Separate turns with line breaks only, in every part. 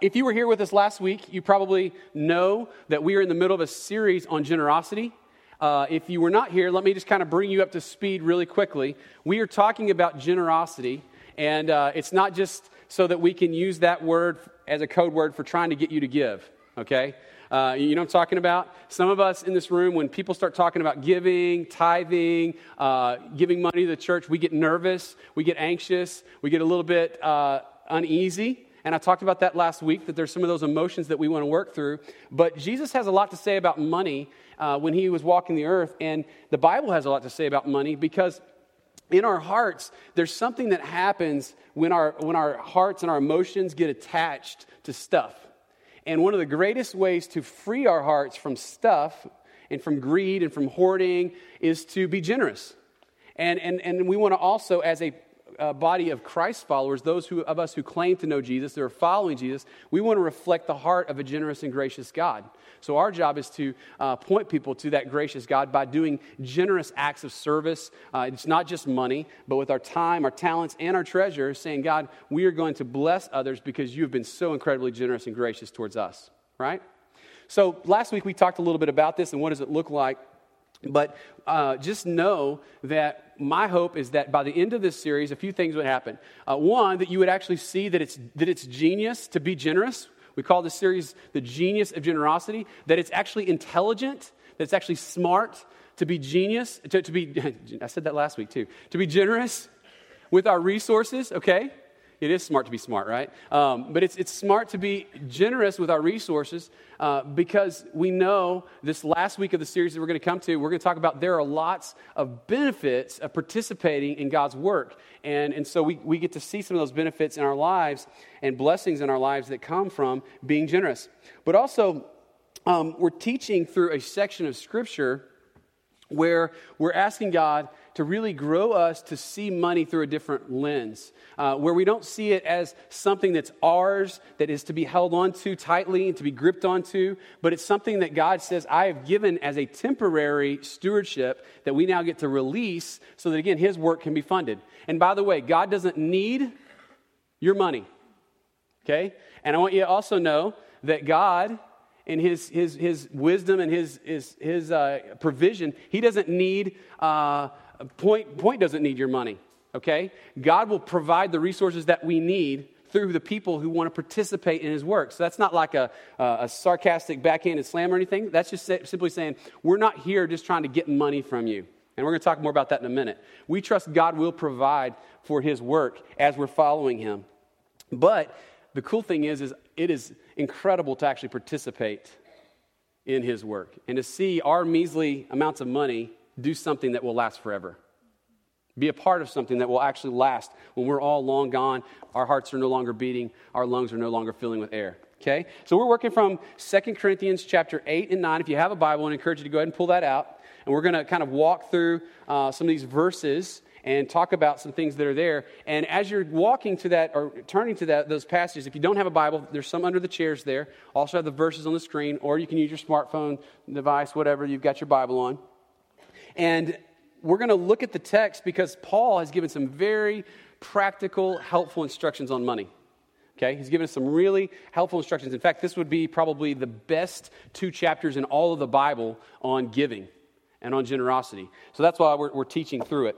if you were here with us last week, you probably know that we are in the middle of a series on generosity. Uh, if you were not here, let me just kind of bring you up to speed really quickly. We are talking about generosity, and uh, it's not just so that we can use that word as a code word for trying to get you to give, okay? Uh, you know what I'm talking about? Some of us in this room, when people start talking about giving, tithing, uh, giving money to the church, we get nervous, we get anxious, we get a little bit uh, uneasy. And I talked about that last week, that there's some of those emotions that we want to work through. But Jesus has a lot to say about money uh, when he was walking the earth. And the Bible has a lot to say about money because in our hearts, there's something that happens when our, when our hearts and our emotions get attached to stuff. And one of the greatest ways to free our hearts from stuff and from greed and from hoarding is to be generous. And, and, and we want to also, as a uh, body of Christ followers, those who, of us who claim to know Jesus, that are following Jesus, we want to reflect the heart of a generous and gracious God. So, our job is to uh, point people to that gracious God by doing generous acts of service. Uh, it's not just money, but with our time, our talents, and our treasure, saying, God, we are going to bless others because you have been so incredibly generous and gracious towards us, right? So, last week we talked a little bit about this and what does it look like but uh, just know that my hope is that by the end of this series, a few things would happen. Uh, one, that you would actually see that it's, that it's genius to be generous. We call this series the genius of generosity, that it's actually intelligent, that it's actually smart to be genius, to, to be, I said that last week too, to be generous with our resources, okay? It is smart to be smart, right? Um, but it's, it's smart to be generous with our resources uh, because we know this last week of the series that we're going to come to, we're going to talk about there are lots of benefits of participating in God's work. And, and so we, we get to see some of those benefits in our lives and blessings in our lives that come from being generous. But also, um, we're teaching through a section of Scripture where we're asking God to really grow us to see money through a different lens, uh, where we don't see it as something that's ours, that is to be held onto tightly and to be gripped onto, but it's something that God says, I have given as a temporary stewardship that we now get to release so that, again, His work can be funded. And by the way, God doesn't need your money, okay? And I want you to also know that God in his, his, his wisdom and his, his, his uh, provision, he doesn't need uh, Point, point doesn't need your money, okay? God will provide the resources that we need through the people who want to participate in his work. So that's not like a, a sarcastic backhanded slam or anything. That's just simply saying, we're not here just trying to get money from you. And we're going to talk more about that in a minute. We trust God will provide for his work as we're following him. But the cool thing is, is it is incredible to actually participate in his work and to see our measly amounts of money do something that will last forever. Be a part of something that will actually last when we're all long gone, our hearts are no longer beating, our lungs are no longer filling with air. Okay? So we're working from 2 Corinthians chapter 8 and 9. If you have a Bible, I encourage you to go ahead and pull that out. And we're going to kind of walk through uh, some of these verses and talk about some things that are there. And as you're walking to that or turning to that, those passages, if you don't have a Bible, there's some under the chairs there. Also have the verses on the screen, or you can use your smartphone device, whatever, you've got your Bible on. And we're going to look at the text because Paul has given some very practical, helpful instructions on money. Okay, he's given us some really helpful instructions. In fact, this would be probably the best two chapters in all of the Bible on giving and on generosity. So that's why we're, we're teaching through it.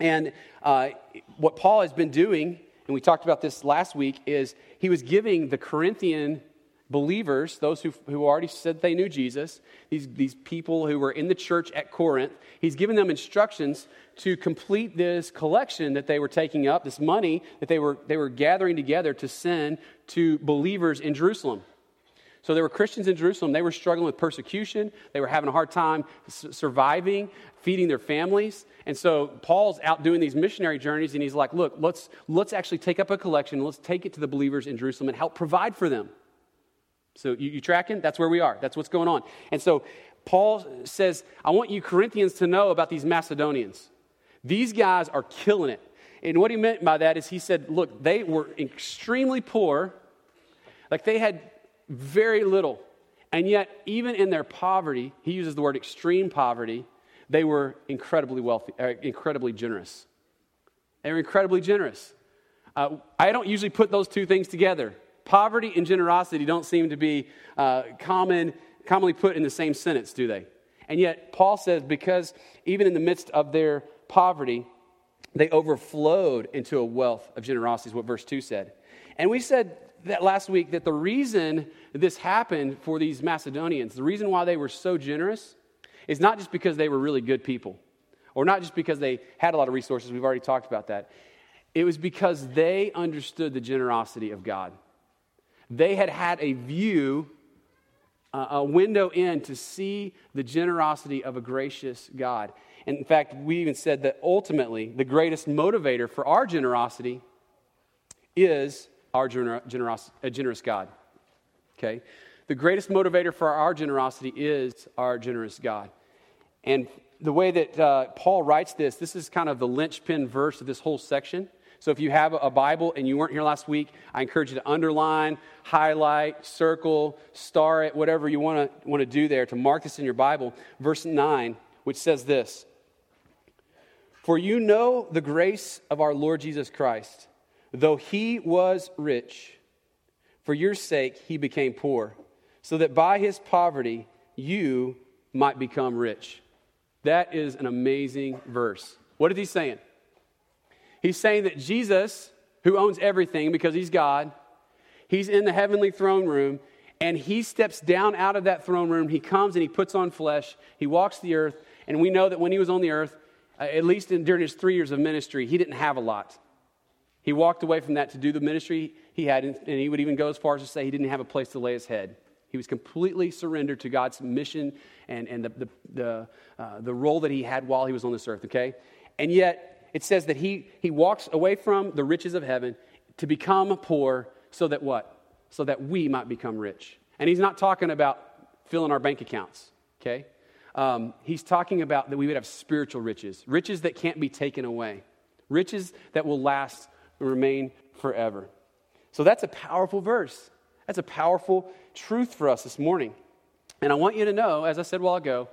And uh, what Paul has been doing, and we talked about this last week, is he was giving the Corinthian believers, those who, who already said they knew Jesus, these, these people who were in the church at Corinth, he's given them instructions to complete this collection that they were taking up, this money that they were, they were gathering together to send to believers in Jerusalem. So there were Christians in Jerusalem. They were struggling with persecution. They were having a hard time surviving, feeding their families. And so Paul's out doing these missionary journeys, and he's like, look, let's, let's actually take up a collection. Let's take it to the believers in Jerusalem and help provide for them. So you, you tracking? That's where we are. That's what's going on. And so Paul says, I want you Corinthians to know about these Macedonians. These guys are killing it. And what he meant by that is he said, look, they were extremely poor, like they had very little. And yet, even in their poverty, he uses the word extreme poverty, they were incredibly wealthy, uh, incredibly generous. They were incredibly generous. Uh, I don't usually put those two things together Poverty and generosity don't seem to be uh, common, commonly put in the same sentence, do they? And yet, Paul says because even in the midst of their poverty, they overflowed into a wealth of generosity, is what verse 2 said. And we said that last week that the reason this happened for these Macedonians, the reason why they were so generous, is not just because they were really good people, or not just because they had a lot of resources. We've already talked about that. It was because they understood the generosity of God. They had had a view, uh, a window in to see the generosity of a gracious God. And in fact, we even said that ultimately the greatest motivator for our generosity is our gener- generos- a generous God. Okay? The greatest motivator for our generosity is our generous God. And the way that uh, Paul writes this, this is kind of the linchpin verse of this whole section. So if you have a Bible and you weren't here last week, I encourage you to underline, highlight, circle, star it, whatever you want to want to do there to mark this in your Bible. Verse 9, which says this For you know the grace of our Lord Jesus Christ, though he was rich, for your sake he became poor, so that by his poverty you might become rich. That is an amazing verse. What is he saying? He's saying that Jesus, who owns everything because he's God, he's in the heavenly throne room, and he steps down out of that throne room. He comes and he puts on flesh, he walks the earth, and we know that when he was on the earth, uh, at least in, during his three years of ministry, he didn't have a lot. He walked away from that to do the ministry he had, and he would even go as far as to say he didn't have a place to lay his head. He was completely surrendered to God's mission and, and the, the, the, uh, the role that he had while he was on this earth, okay? And yet, it says that he, he walks away from the riches of heaven to become poor so that what? So that we might become rich. And he's not talking about filling our bank accounts, okay? Um, he's talking about that we would have spiritual riches, riches that can't be taken away, riches that will last and remain forever. So that's a powerful verse. That's a powerful truth for us this morning. And I want you to know, as I said a while ago,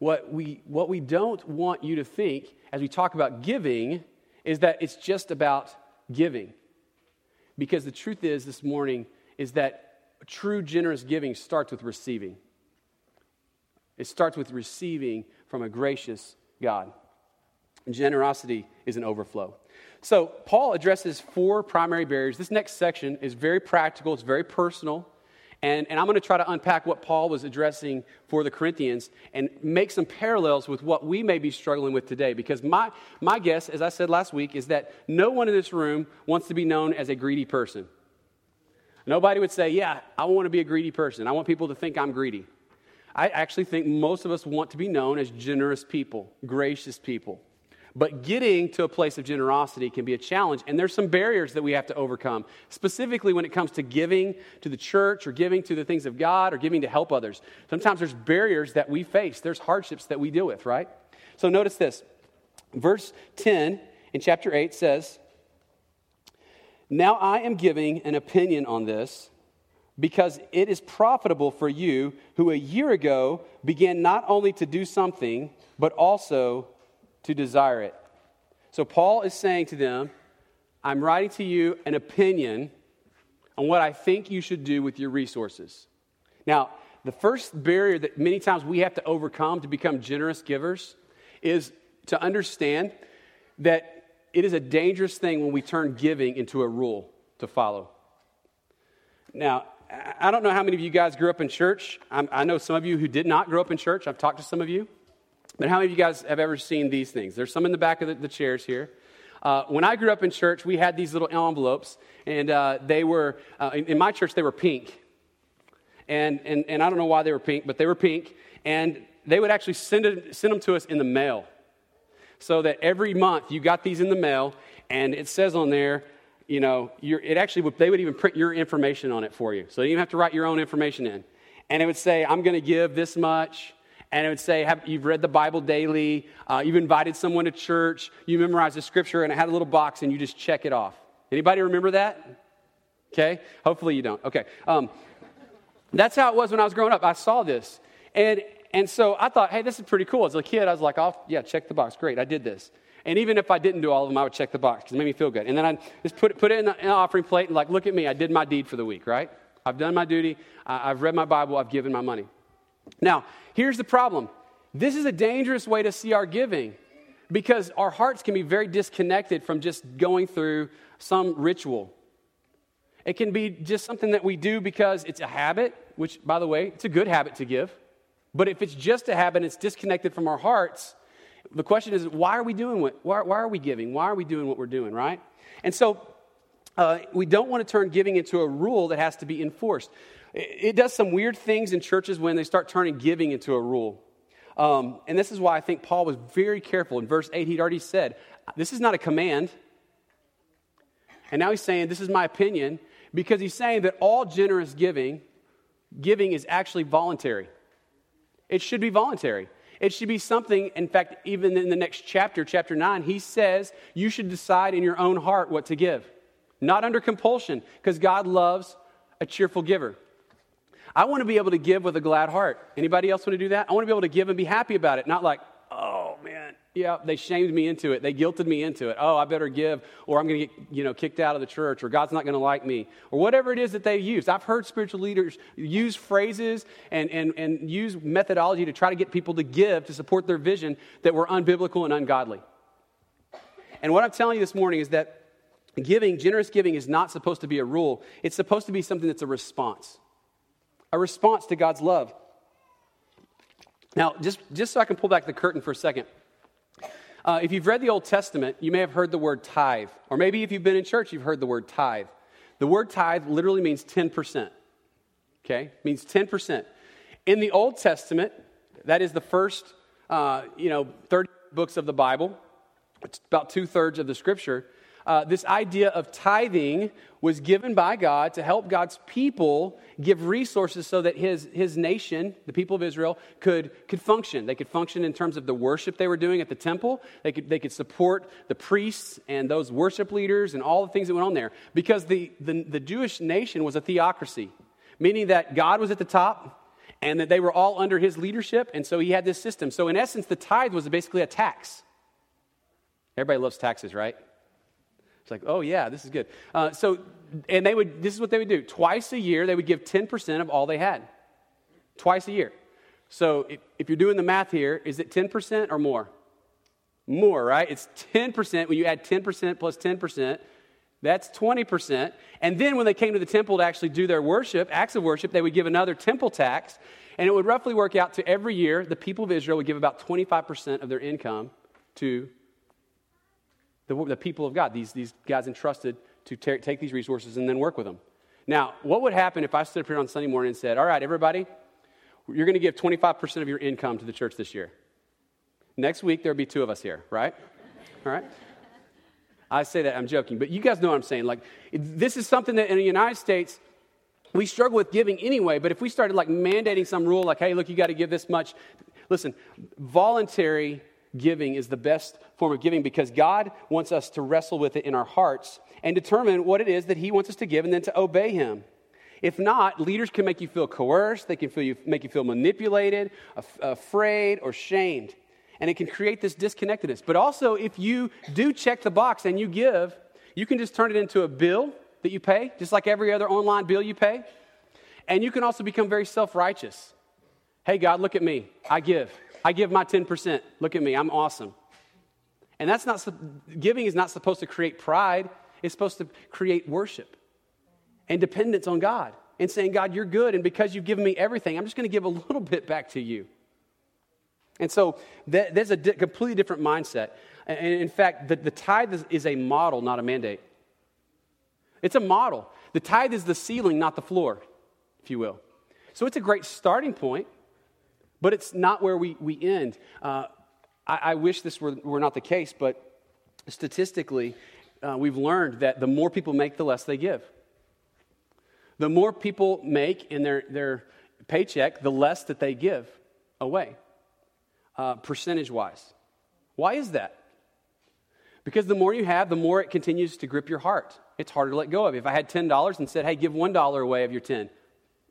what we, what we don't want you to think as we talk about giving is that it's just about giving. Because the truth is, this morning, is that true generous giving starts with receiving. It starts with receiving from a gracious God. Generosity is an overflow. So, Paul addresses four primary barriers. This next section is very practical, it's very personal. And, and I'm going to try to unpack what Paul was addressing for the Corinthians and make some parallels with what we may be struggling with today. Because my, my guess, as I said last week, is that no one in this room wants to be known as a greedy person. Nobody would say, Yeah, I want to be a greedy person. I want people to think I'm greedy. I actually think most of us want to be known as generous people, gracious people. But getting to a place of generosity can be a challenge, and there's some barriers that we have to overcome, specifically when it comes to giving to the church or giving to the things of God or giving to help others. Sometimes there's barriers that we face, there's hardships that we deal with, right? So notice this. Verse 10 in chapter 8 says, Now I am giving an opinion on this because it is profitable for you who a year ago began not only to do something, but also to desire it. So Paul is saying to them, I'm writing to you an opinion on what I think you should do with your resources. Now, the first barrier that many times we have to overcome to become generous givers is to understand that it is a dangerous thing when we turn giving into a rule to follow. Now, I don't know how many of you guys grew up in church. i know some of you who did not grow up in church. I've talked to some of you. But how many of you guys have ever seen these things? There's some in the back of the, the chairs here. Uh, when I grew up in church, we had these little envelopes, and uh, they were, uh, in, in, my church, they were pink. And, and, and I don't know why they were pink, but they were pink. And they would actually send, it, send them to us in the mail. So that every month you got these in the mail, and it says on there, you know, it actually would, they would even print your information on it for you. So you didn't have to write your own information in. And it would say, I'm going to give this much and it would say, have, You've read the Bible daily, uh, you've invited someone to church, you memorized the scripture, and it had a little box, and you just check it off. Anybody remember that? Okay? Hopefully you don't. Okay. Um, that's how it was when I was growing up. I saw this. And, and so I thought, hey, this is pretty cool. As a kid, I was like, oh, yeah, check the box. Great, I did this. And even if I didn't do all of them, I would check the box because it made me feel good. And then I just put, put it in the offering plate and, like, look at me, I did my deed for the week, right? I've done my duty, I, I've read my Bible, I've given my money. Now, here's the problem this is a dangerous way to see our giving because our hearts can be very disconnected from just going through some ritual. It can be just something that we do because it's a habit, which, by the way, it's a good habit to give. But if it's just a habit it's disconnected from our hearts, the question is, why are we doing what? Why, why are we giving? Why are we doing what we're doing, right? And so uh, we don't want to turn giving into a rule that has to be enforced. It, does some weird things in churches when they start turning giving into a rule. Um, and this is why I think Paul was very careful. In verse 8, he'd already said, This is not a command. And now he's saying, This is my opinion, because he's saying that all generous giving, giving is actually voluntary. It should be voluntary. It should be something, in fact, even in the next chapter, chapter 9, he says you should decide in your own heart what to give, not under compulsion, because God loves a cheerful giver. I want to be able to give with a glad heart. Anybody else want to do that? I want to be able to give and be happy about it, not like, oh man, yeah, they shamed me into it. They guilted me into it. Oh, I better give, or I'm going to get you know kicked out of the church, or God's not going to like me, or whatever it is that they use. I've heard spiritual leaders use phrases and, and, and use methodology to try to get people to give to support their vision that were unbiblical and ungodly. And what I'm telling you this morning is that giving, generous giving, is not supposed to be a rule. It's supposed to be something that's a response, a response to God's love. Now, just, just so I can pull back the curtain for a second. Uh, if you've read the Old Testament, you may have heard the word tithe. Or maybe if you've been in church, you've heard the word tithe. The word tithe literally means 10%. Okay? Means 10%. In the Old Testament, that is the first, uh, you know, 30 books of the Bible, it's about two thirds of the scripture uh, this idea of tithing was given by God to help God's people give resources so that his, his nation, the people of Israel, could, could function. They could function in terms of the worship they were doing at the temple. They could, they could support the priests and those worship leaders and all the things that went on there. Because the, the, the Jewish nation was a theocracy, meaning that God was at the top and that they were all under his leadership. And so he had this system. So, in essence, the tithe was basically a tax. Everybody loves taxes, right? It's like, oh, yeah, this is good. Uh, so, and they would, this is what they would do. Twice a year, they would give 10% of all they had. Twice a year. So, if, if you're doing the math here, is it 10% or more? More, right? It's 10%. When you add 10% plus 10%, that's 20%. And then when they came to the temple to actually do their worship, acts of worship, they would give another temple tax. And it would roughly work out to every year, the people of Israel would give about 25% of their income to the, the people of God, these, these guys entrusted to take these resources and then work with them. Now, what would happen if I stood up here on Sunday morning and said, All right, everybody, you're going to give 25% of your income to the church this year? Next week, there'll be two of us here, right? All right? I say that, I'm joking, but you guys know what I'm saying. Like, this is something that in the United States, we struggle with giving anyway, but if we started like mandating some rule, like, hey, look, you got to give this much, listen, voluntary giving is the best form of giving because God wants us to wrestle with it in our hearts and determine what it is that He wants us to give and then to obey Him. If not, leaders can make you feel coerced, they can feel you, make you feel manipulated, af- afraid, or shamed. And it can create this disconnectedness. But also, if you do check the box and you give, you can just turn it into a bill that you pay, just like every other online bill you pay. And you can also become very self righteous. Hey, God, look at me. I give. I give my 10%. Look at me, I'm awesome. And that's not, giving is not supposed to create pride, it's supposed to create worship and dependence on God and saying, God, you're good, and because you've given me everything, I'm just going to give a little bit back to you. And so that, there's a completely different mindset. And in fact, the, the tithe is a model, not a mandate. It's a model. The tithe is the ceiling, not the floor, if you will. So it's a great starting point. But it's not where we, we end. Uh, I, I, wish this were, were not the case, but statistically, uh, we've learned that the more people make, the less they give. The more people make in their, their paycheck, the less that they give away, uh, percentage wise. Why is that? Because the more you have, the more it continues to grip your heart. It's harder to let go of. If I had $10 and said, hey, give $1 away of your 10,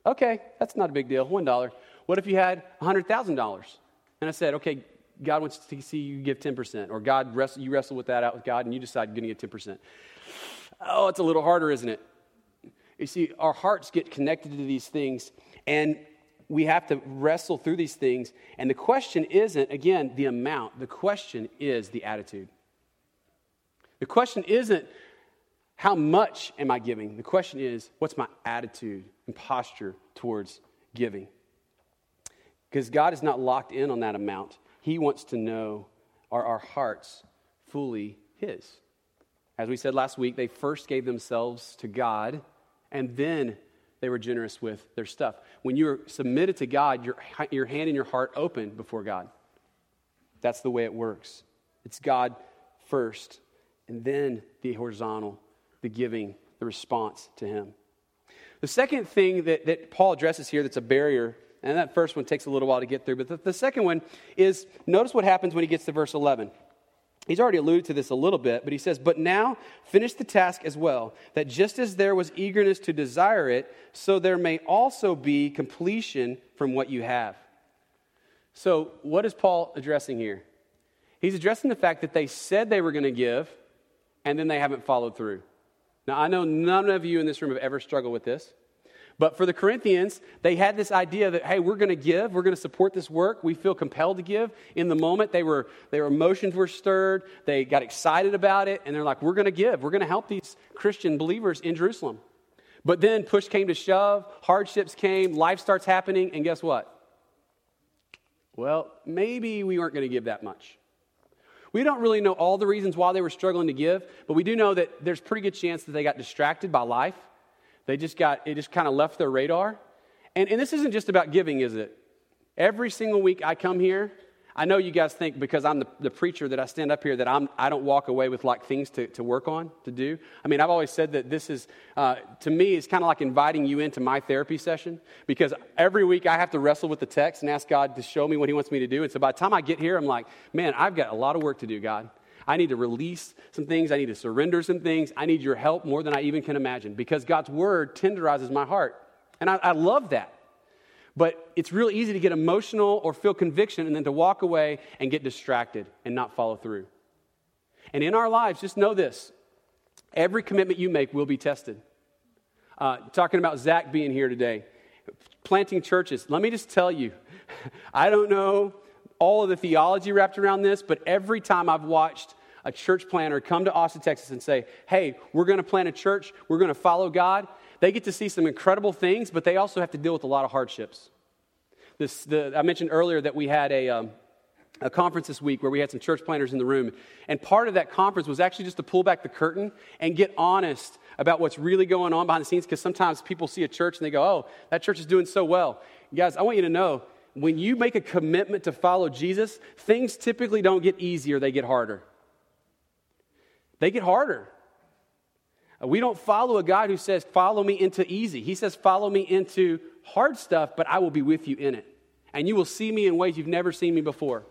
okay, that's not a big deal, $1. What if you had $100,000? And I said, okay, God wants to see you give 10%, or God wrestle, you wrestle with that out with God and you decide you're going to get 10%. Oh, it's a little harder, isn't it? You see, our hearts get connected to these things, and we have to wrestle through these things. And the question isn't, again, the amount, the question is the attitude. The question isn't, how much am I giving? The question is, what's my attitude and posture towards giving? Because God is not locked in on that amount. He wants to know are our hearts fully His? As we said last week, they first gave themselves to God and then they were generous with their stuff. When you're submitted to God, your, your hand and your heart open before God. That's the way it works. It's God first, and then the horizontal, the giving, the response to Him. The second thing that, that Paul addresses here that's a barrier and that first one takes a little while to get through. But the, the second one is notice what happens when he gets to verse 11. He's already alluded to this a little bit, but he says, But now finish the task as well, that just as there was eagerness to desire it, so there may also be completion from what you have. So, what is Paul addressing here? He's addressing the fact that they said they were going to give, and then they haven't followed through. Now, I know none of you in this room have ever struggled with this. But for the Corinthians, they had this idea that, hey, we're going to give, we're going to support this work. We feel compelled to give. In the moment, they were, their emotions were stirred. They got excited about it, and they're like, we're going to give. We're going to help these Christian believers in Jerusalem. But then push came to shove, hardships came, life starts happening, and guess what? Well, maybe we weren't going to give that much. We don't really know all the reasons why they were struggling to give, but we do know that there's pretty good chance that they got distracted by life they just got, it just kind of left their radar. And, and this isn't just about giving, is it? Every single week I come here, I know you guys think because I'm the, the preacher that I stand up here that I'm, I don't walk away with like things to, to work on, to do. I mean, I've always said that this is, uh, to me, it's kind of like inviting you into my therapy session because every week I have to wrestle with the text and ask God to show me what He wants me to do. And so by the time I get here, I'm like, man, I've got a lot of work to do, God. I need to release some things. I need to surrender some things. I need your help more than I even can imagine because God's word tenderizes my heart. And I, I love that. But it's real easy to get emotional or feel conviction and then to walk away and get distracted and not follow through. And in our lives, just know this every commitment you make will be tested. Uh, talking about Zach being here today, planting churches, let me just tell you, I don't know all of the theology wrapped around this, but every time I've watched a church planter come to Austin, Texas and say, hey, we're going to plant a church, we're going to follow God, they get to see some incredible things, but they also have to deal with a lot of hardships. This, the, I mentioned earlier that we had a, um, a conference this week where we had some church planters in the room. And part of that conference was actually just to pull back the curtain and get honest about what's really going on behind the scenes because sometimes people see a church and they go, oh, that church is doing so well. Guys, I want you to know when you make a commitment to follow Jesus, things typically don't get easier, they get harder they get harder. Uh, we don't follow a God who says, Follow me into easy. He says, Follow me into hard stuff, but I will be with you in it. And you will see me in ways you've never seen me before.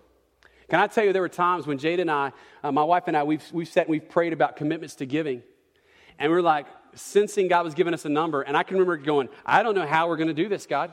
Can I tell you, there were times when Jade and I, uh, my wife and I, we've, we've sat and we've prayed about commitments to giving. And we're like, sensing God was giving us a number. And I can remember going, I don't know how we're going to do this, God.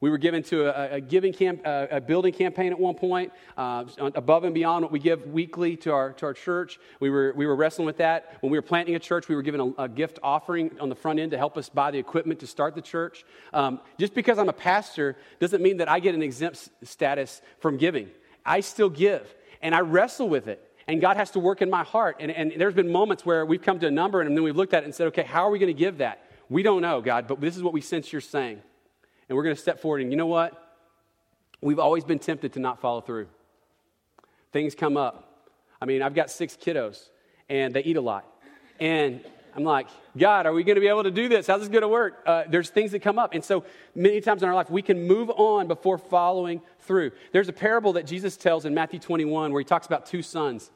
We were given to a, a giving camp, a, a, building campaign at one point, uh, above and beyond what we give weekly to our, to our church. We were, we were wrestling with that. When we were planting a church, we were given a, a gift offering on the front end to help us buy the equipment to start the church. Um, just because I'm a pastor doesn't mean that I get an exempt status from giving. I still give, and I wrestle with it and God has to work in my heart. And, and, there's been moments where we've come to a number and then we've looked at it and said, okay, how are we going to give that? We don't know, God, but this is what we sense you're saying and we're going to step forward. And you know what? We've always been tempted to not follow through. Things come up. I mean, I've got six kiddos, and they eat a lot. And I'm like, God, are we going to be able to do this? How's this going to work? Uh, there's things that come up. And so many times in our life, we can move on before following through. There's a parable that Jesus tells in Matthew 21 where he talks about two sons.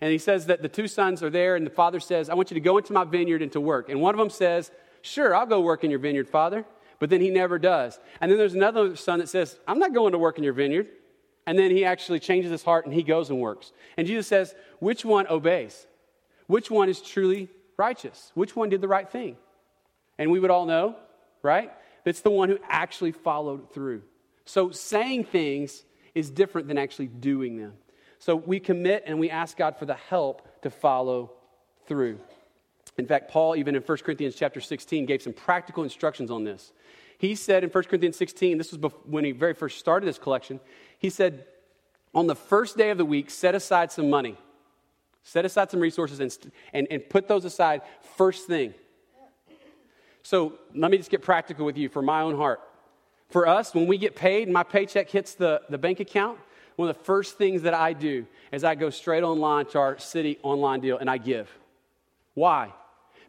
And he says that the two sons are there, and the father says, I want you to go into my vineyard and to work. And one of them says, Sure, I'll go work in your vineyard, father but then he never does. And then there's another son that says, I'm not going to work in your vineyard. And then he actually changes his heart and he goes and works. And Jesus says, Which one obeys? Which one is truly righteous? Which one did the right thing? And we would all know, right? It's the one who actually followed through. So saying things is different than actually doing them. So we commit and we ask God for the help to follow through. In fact, Paul, even in 1 Corinthians chapter 16, gave some practical instructions on this. He said in 1 Corinthians 16, this was when he very first started this collection, he said, on the first day of the week, set aside some money, set aside some resources, and, and, and put those aside first thing. So let me just get practical with you for my own heart. For us, when we get paid and my paycheck hits the, the bank account, one of the first things that I do is I go straight online to our city online deal and I give. Why?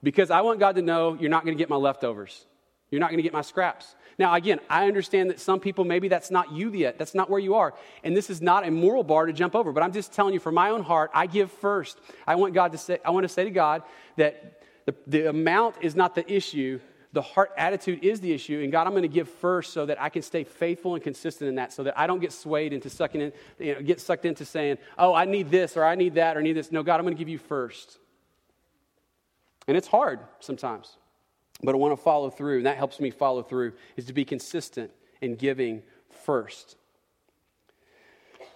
Because I want God to know you're not going to get my leftovers. You're not going to get my scraps. Now, again, I understand that some people, maybe that's not you yet. That's not where you are. And this is not a moral bar to jump over. But I'm just telling you, for my own heart, I give first. I want God to say, I want to say to God that the, the amount is not the issue. The heart attitude is the issue. And God, I'm going to give first so that I can stay faithful and consistent in that so that I don't get swayed into sucking in, you know, get sucked into saying, oh, I need this or I need that or I need this. No, God, I'm going to give you first. And it's hard sometimes, but I want to follow through. And that helps me follow through is to be consistent in giving first.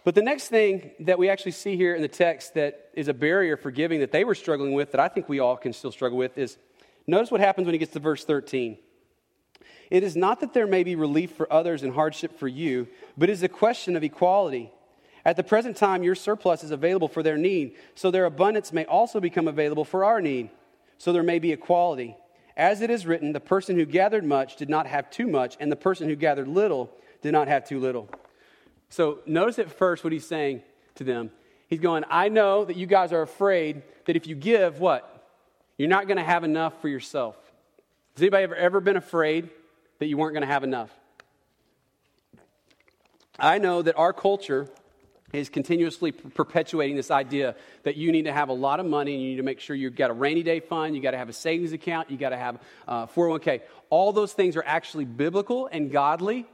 But the next thing that we actually see here in the text that is a barrier for giving that they were struggling with, that I think we all can still struggle with, is notice what happens when he gets to verse 13. It is not that there may be relief for others and hardship for you, but it is a question of equality. At the present time, your surplus is available for their need, so their abundance may also become available for our need so there may be equality. As it is written, the person who gathered much did not have too much, and the person who gathered little did not have too little. So notice at first what he's saying to them. He's going, I know that you guys are afraid that if you give, what? You're not going to have enough for yourself. Has anybody ever, ever been afraid that you weren't going to have enough? I know that our culture is continuously perpetuating this idea that you need to have a lot of money and you need to make sure you've got a rainy day fund, you've got to have a savings account, you've got to have uh, 401k. All those things are actually biblical and godly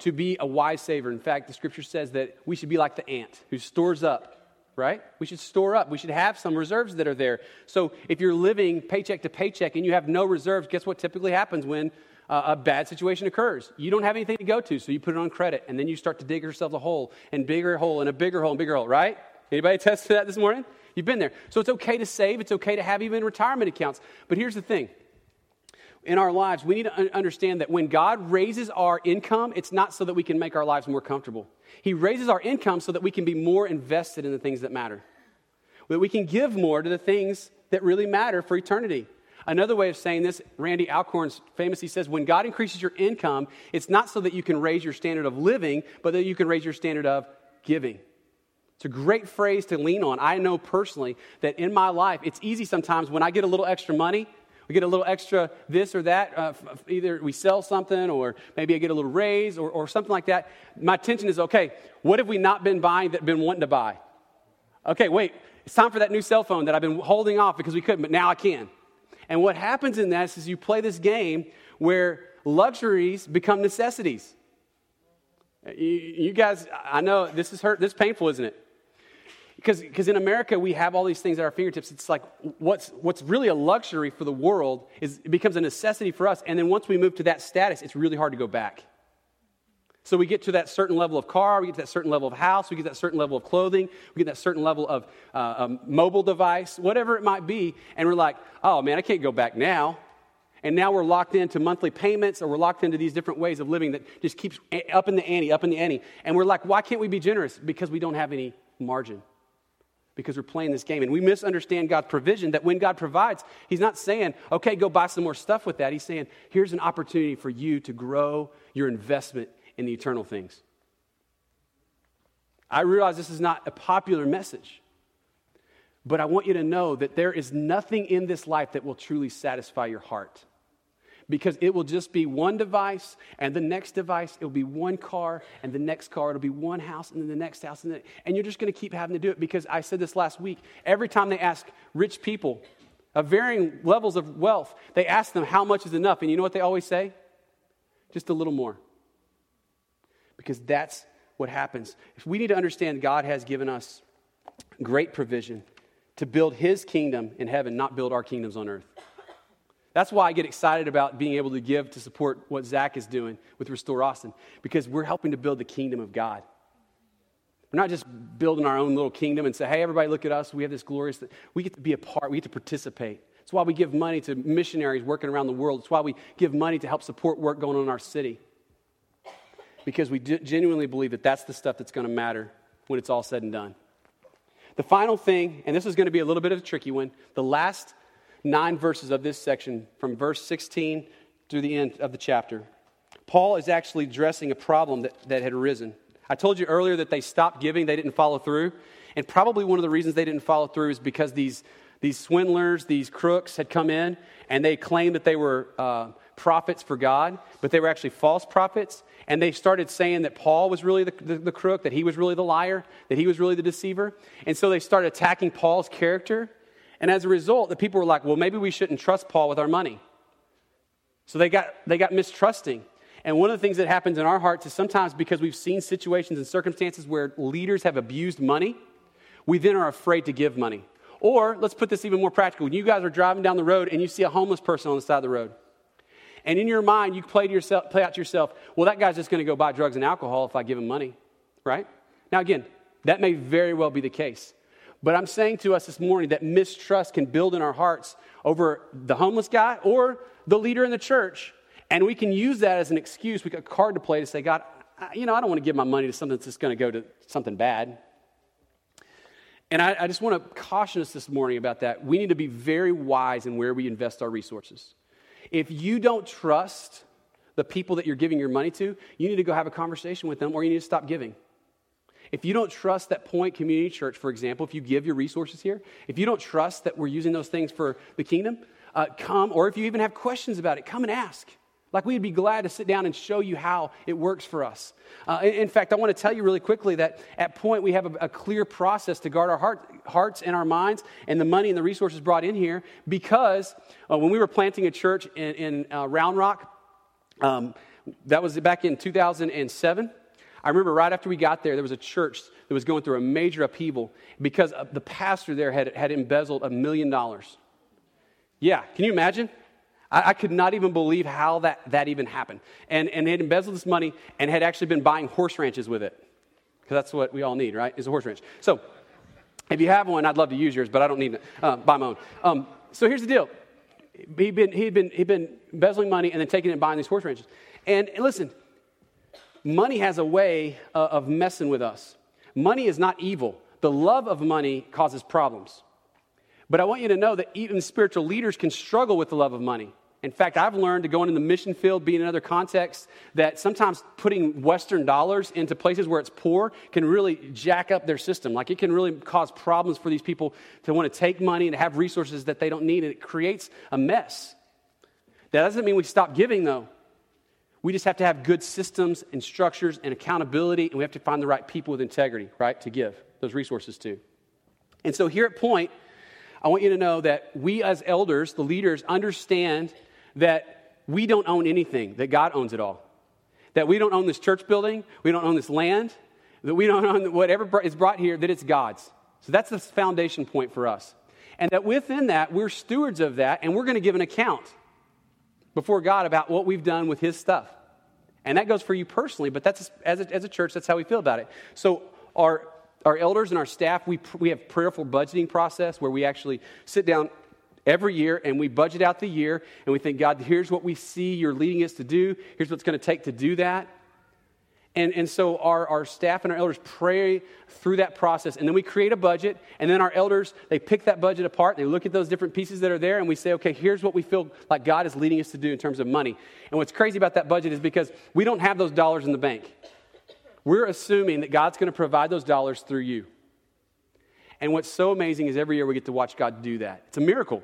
to be a wise saver. In fact, the scripture says that we should be like the ant who stores up, right? We should store up. We should have some reserves that are there. So if you're living paycheck to paycheck and you have no reserves, guess what typically happens when uh, a bad situation occurs. You don't have anything to go to, so you put it on credit, and then you start to dig yourself a hole, and bigger hole, and a bigger hole, and bigger hole, right? Anybody attest to that this morning? You've been there. So it's okay to save, it's okay to have even retirement accounts. But here's the thing in our lives, we need to understand that when God raises our income, it's not so that we can make our lives more comfortable. He raises our income so that we can be more invested in the things that matter, that we can give more to the things that really matter for eternity. Another way of saying this, Randy Alcorn famously says, when God increases your income, it's not so that you can raise your standard of living, but that you can raise your standard of giving. It's a great phrase to lean on. I know personally that in my life, it's easy sometimes when I get a little extra money, we get a little extra this or that. Uh, either we sell something or maybe I get a little raise or, or something like that. My attention is okay, what have we not been buying that been wanting to buy? Okay, wait, it's time for that new cell phone that I've been holding off because we couldn't, but now I can. And what happens in that is you play this game where luxuries become necessities. You, guys, I know this is hurt, this is painful, isn't it? Because, because in America, we have all these things at our fingertips. It's like what's, what's really a luxury for the world is, it becomes a necessity for us. And then once we move to that status, it's really hard to go back. So we get to that certain level of car, we get to that certain level of house, we get that certain level of clothing, we get that certain level of uh, um, mobile device, whatever it might be, and we're like, oh man, I can't go back now. And now we're locked into monthly payments or we're locked into these different ways of living that just keeps up in the ante, up in the ante. And we're like, why can't we be generous? Because we don't have any margin. Because we're playing this game. And we misunderstand God's provision that when God provides, He's not saying, okay, go buy some more stuff with that. He's saying, here's an opportunity for you to grow your investment in the eternal things. I realize this is not a popular message, but I want you to know that there is nothing in this life that will truly satisfy your heart. Because it will just be one device, and the next device, it'll be one car, and the next car, it'll be one house, and then the next house, and, the, and you're just gonna keep having to do it. Because I said this last week every time they ask rich people of varying levels of wealth, they ask them how much is enough, and you know what they always say? Just a little more because that's what happens. If we need to understand God has given us great provision to build his kingdom in heaven, not build our kingdoms on earth. That's why I get excited about being able to give to support what Zach is doing with Restore Austin, because we're helping to build the kingdom of God. We're not just building our own little kingdom and say, hey, everybody, look at us. We have this glorious thing. We get to be a part, we get to participate. It's why we give money to missionaries working around the world. It's why we give money to help support work going on in our city. Because we genuinely believe that that's the stuff that's going to matter when it's all said and done. The final thing, and this is going to be a little bit of a tricky one, the last nine verses of this section, from verse 16 through the end of the chapter, Paul is actually addressing a problem that, that had arisen. I told you earlier that they stopped giving, they didn't follow through. And probably one of the reasons they didn't follow through is because these, these swindlers, these crooks had come in and they claimed that they were uh, prophets for God, but they were actually false prophets. And they started saying that Paul was really the, the, the crook, that he was really the liar, that he was really the deceiver. And so they started attacking Paul's character. And as a result, the people were like, well, maybe we shouldn't trust Paul with our money. So they got, they got mistrusting. And one of the things that happens in our hearts is sometimes because we've seen situations and circumstances where leaders have abused money, we then are afraid to give money. Or let's put this even more practical. When you guys are driving down the road and you see a homeless person on the side of the road, and in your mind you play, to yourself, play out to yourself, well, that guy's just going to go buy drugs and alcohol if I give him money, right? Now, again, that may very well be the case. But I'm saying to us this morning that mistrust can build in our hearts over the homeless guy or the leader in the church and we can use that as an excuse, we got a card to play to say, God, you know, I don't want to give my money to something that's just going to go to something bad. And I, I just want to caution us this morning about that. We need to be very wise in where we invest our resources. If you don't trust the people that you're giving your money to, you need to go have a conversation with them or you need to stop giving. If you don't trust that Point Community Church, for example, if you give your resources here, if you don't trust that we're using those things for the kingdom, uh, come, or if you even have questions about it, come and ask. Like, we'd be glad to sit down and show you how it works for us. Uh, in, fact, I want to tell you really quickly that at Point, we have a, a clear process to guard our heart, hearts and our minds and the money and the resources brought in here because uh, when we were planting a church in, in uh, Round Rock, um, that was back in 2007. I remember right after we got there, there was a church that was going through a major upheaval because the pastor there had, had embezzled a million dollars. Yeah, can you imagine? I, I, could not even believe how that, that even happened. And, and they had embezzled this money and had actually been buying horse ranches with it. Because that's what we all need, right? Is a horse ranch. So if you have one, I'd love to use yours, but I don't need it. Uh, buy my own. Um, so here's the deal. He'd been, he'd, been, he'd been embezzling money and then taking it and buying these horse ranches. And, and listen, money has a way uh, of messing with us. Money is not evil. The love of money causes problems. But I want you to know that even spiritual leaders can struggle with the love of money. In fact, I've learned to go into the mission field, being in other contexts, that sometimes putting Western dollars into places where it's poor can really jack up their system. Like it can really cause problems for these people to want to take money and have resources that they don't need, and it creates a mess. That doesn't mean we stop giving, though. We just have to have good systems and structures and accountability, and we have to find the right people with integrity, right, to give those resources to. And so here at Point, I want you to know that we as elders, the leaders, understand that we don't own anything, that God owns it all. That we don't own this church building, we don't own this land, that we don't own whatever is brought here, that it's God's. So that's the foundation point for us. And that within that, we're stewards of that, and we're going to give an account before God about what we've done with His stuff. And that goes for you personally, but that's as a, as a church, that's how we feel about it. So our our elders and our staff, we, we have prayerful budgeting process where we actually sit down every year and we budget out the year and we think, God, here's what we see you're leading us to do. Here's what's going to take to do that. And, and so our, our staff and our elders pray through that process. And then we create a budget. And then our elders, they pick that budget apart. They look at those different pieces that are there. And we say, okay, here's what we feel like God is leading us to do in terms of money. And what's crazy about that budget is because we don't have those dollars in the bank. We're assuming that God's going to provide those dollars through you. And what's so amazing is every year we get to watch God do that. It's a miracle.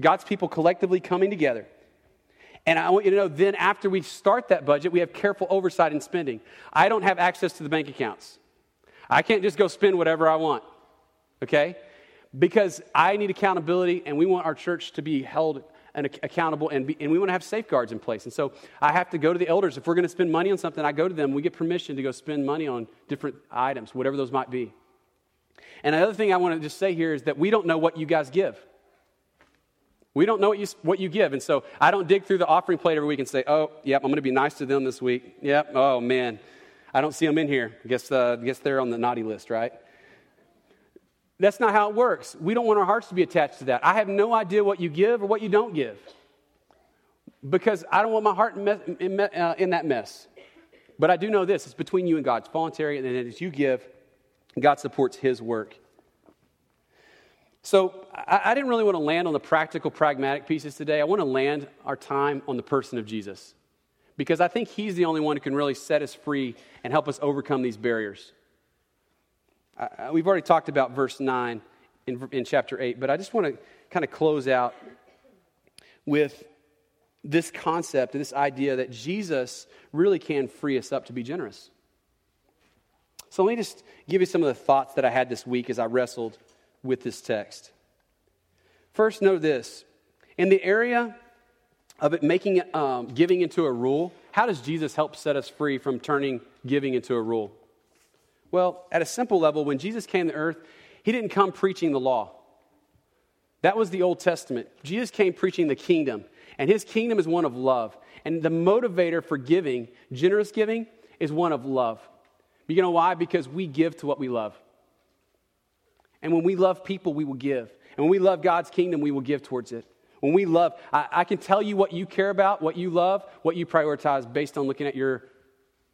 God's people collectively coming together. And I want you to know then, after we start that budget, we have careful oversight in spending. I don't have access to the bank accounts. I can't just go spend whatever I want, okay? Because I need accountability, and we want our church to be held and accountable, and, be, and we want to have safeguards in place. And so I have to go to the elders. If we're going to spend money on something, I go to them. We get permission to go spend money on different items, whatever those might be. And another thing I want to just say here is that we don't know what you guys give. We don't know what you, what you give. And so I don't dig through the offering plate every week and say, oh, yep, I'm going to be nice to them this week. Yep, oh, man. I don't see them in here. Guess, uh, guess they're on the naughty list, right? That's not how it works. We don't want our hearts to be attached to that. I have no idea what you give or what you don't give because I don't want my heart in, in, uh, in that mess. But I do know this it's between you and God. It's voluntary, and as you give, God supports His work. So I, I didn't really want to land on the practical, pragmatic pieces today. I want to land our time on the person of Jesus because I think He's the only one who can really set us free and help us overcome these barriers. Uh, we've already talked about verse 9 in, in chapter 8, but I just want to kind of close out with this concept, this idea that Jesus really can free us up to be generous. So let me just give you some of the thoughts that I had this week as I wrestled with this text. First, know this in the area of it making um, giving into a rule, how does Jesus help set us free from turning giving into a rule? Well, at a simple level, when Jesus came to earth, he didn't come preaching the law. That was the Old Testament. Jesus came preaching the kingdom, and his kingdom is one of love. And the motivator for giving, generous giving, is one of love. You know why? Because we give to what we love. And when we love people, we will give. And when we love God's kingdom, we will give towards it. When we love, I, I, can tell you what you care about, what you love, what you prioritize based on looking at your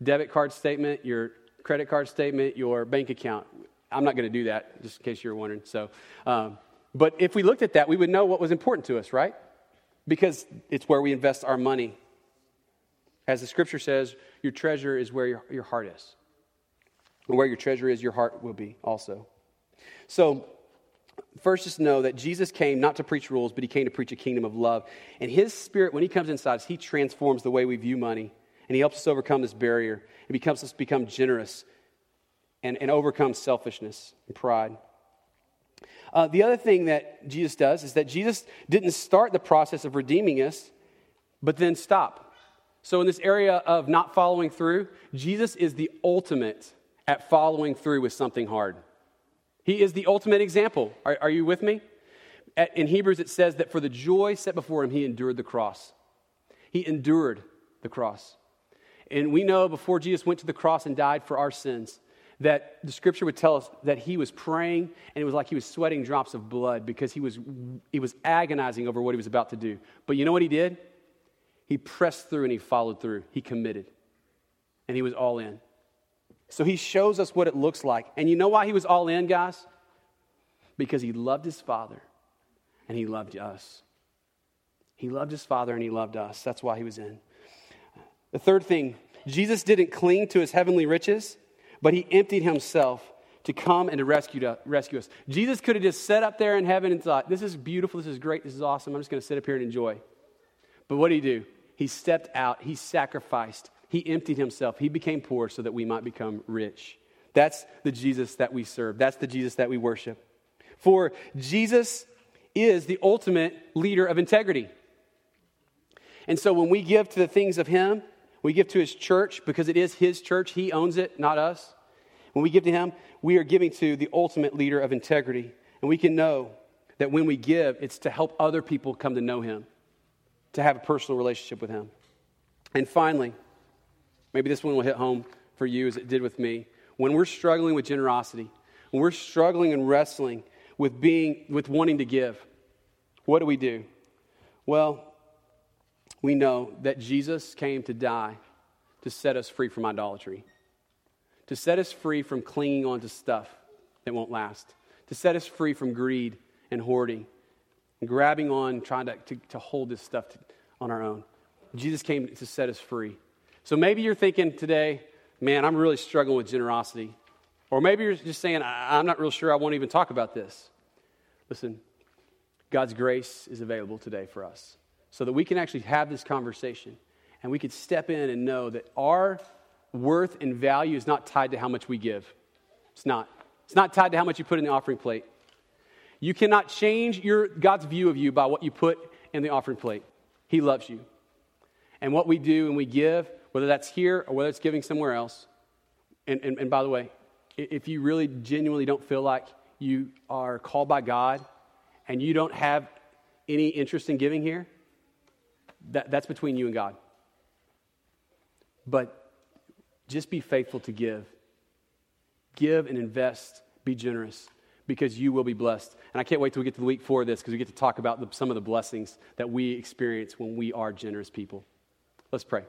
debit card statement, your credit card statement, your bank account. I'm not going to do that, just in case you're wondering. So, um, but if we looked at that, we would know what was important to us, right? Because it's where we invest our money. As the scripture says, your treasure is where your, your heart is. And where your treasure is, your heart will be also. So, first, just know that Jesus came not to preach rules, but he came to preach a kingdom of love. And his spirit, when he comes inside us, he transforms the way we view money. And he helps us overcome this barrier. He becomes us become generous and, and overcome selfishness and pride. Uh, the other thing that Jesus does is that Jesus didn't start the process of redeeming us, but then stop. So, in this area of not following through, Jesus is the ultimate at following through with something hard. He is the ultimate example. Are, are you with me? At, in Hebrews, it says that for the joy set before him, he endured the cross. He endured the cross. And we know before Jesus went to the cross and died for our sins, that the scripture would tell us that he was praying and it was like he was sweating drops of blood because he was, he was agonizing over what he was about to do. But you know what he did? He pressed through and he followed through. He committed. And he was all in. So he shows us what it looks like. And you know why he was all in, guys? Because he loved his father and he loved us. He loved his father and he loved us. That's why he was in. The third thing, Jesus didn't cling to his heavenly riches, but he emptied himself to come and to rescue, to rescue us. Jesus could have just sat up there in heaven and thought, This is beautiful, this is great, this is awesome. I'm just going to sit up here and enjoy. But what did he do? He stepped out, he sacrificed, he emptied himself. He became poor so that we might become rich. That's the Jesus that we serve. That's the Jesus that we worship. For Jesus is the ultimate leader of integrity. And so when we give to the things of Him, we give to His church because it is His church. He owns it, not us. When we give to Him, we are giving to the ultimate leader of integrity. And we can know that when we give, it's to help other people come to know Him, to have a personal relationship with Him. And finally, Maybe this one will hit home for you as it did with me. When we're struggling with generosity, when we're struggling and wrestling with being with wanting to give, what do we do? Well, we know that Jesus came to die to set us free from idolatry, to set us free from clinging on to stuff that won't last, to set us free from greed and hoarding, and grabbing on, trying to, to, to hold this stuff to, on our own. Jesus came to set us free. So maybe you're thinking today, man, I'm really struggling with generosity. Or maybe you're just saying, I'm not real sure I won't even talk about this. Listen, God's grace is available today for us so that we can actually have this conversation and we could step in and know that our worth and value is not tied to how much we give. It's not. It's not tied to how much you put in the offering plate. You cannot change your, God's view of you by what you put in the offering plate. He loves you. And what we do and we give whether that's here or whether it's giving somewhere else. And, and, and by the way, if you really genuinely don't feel like you are called by God and you don't have any interest in giving here, that, that's between you and God. But just be faithful to give. Give and invest, be generous, because you will be blessed. And I can't wait till we get to the week four of this because we get to talk about the, some of the blessings that we experience when we are generous people. Let's pray.